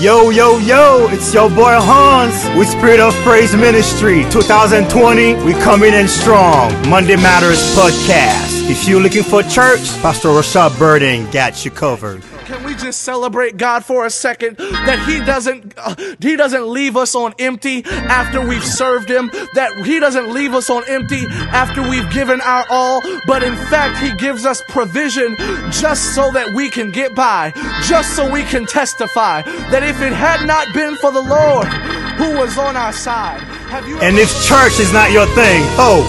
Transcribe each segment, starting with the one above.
Yo, yo, yo, it's your boy Hans with Spirit of Praise Ministry 2020. We coming in strong. Monday Matters Podcast. If you're looking for church, Pastor Rashad Burden got you covered. Just celebrate God for a second that he doesn't uh, he doesn't leave us on empty after we've served him that he doesn't leave us on empty after we've given our all but in fact he gives us provision just so that we can get by just so we can testify that if it had not been for the Lord who was on our side have you And if church is not your thing, oh,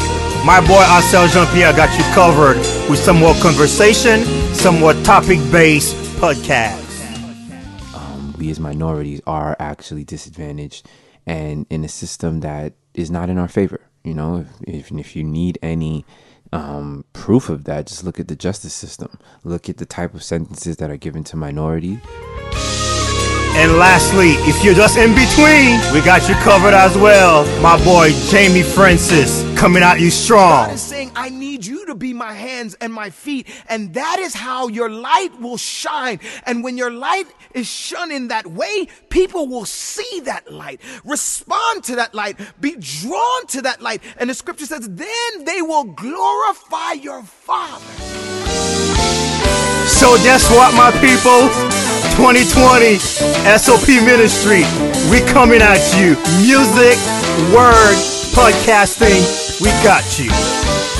my boy Marcel Jean Pierre got you covered with some more conversation, some more topic based podcast. we as minorities are actually disadvantaged and in a system that is not in our favor. You know, if, if, if you need any um, proof of that, just look at the justice system. Look at the type of sentences that are given to minorities. And lastly, if you're just in between, we got you covered as well. My boy Jamie Francis coming at you strong. Saying, I need you to be my hands and my feet. And that is how your light will shine. And when your light is shone in that way, people will see that light, respond to that light, be drawn to that light. And the scripture says, then they will glorify your Father. So guess what, my people? 2020 SOP Ministry. We coming at you. Music, word, podcasting. We got you.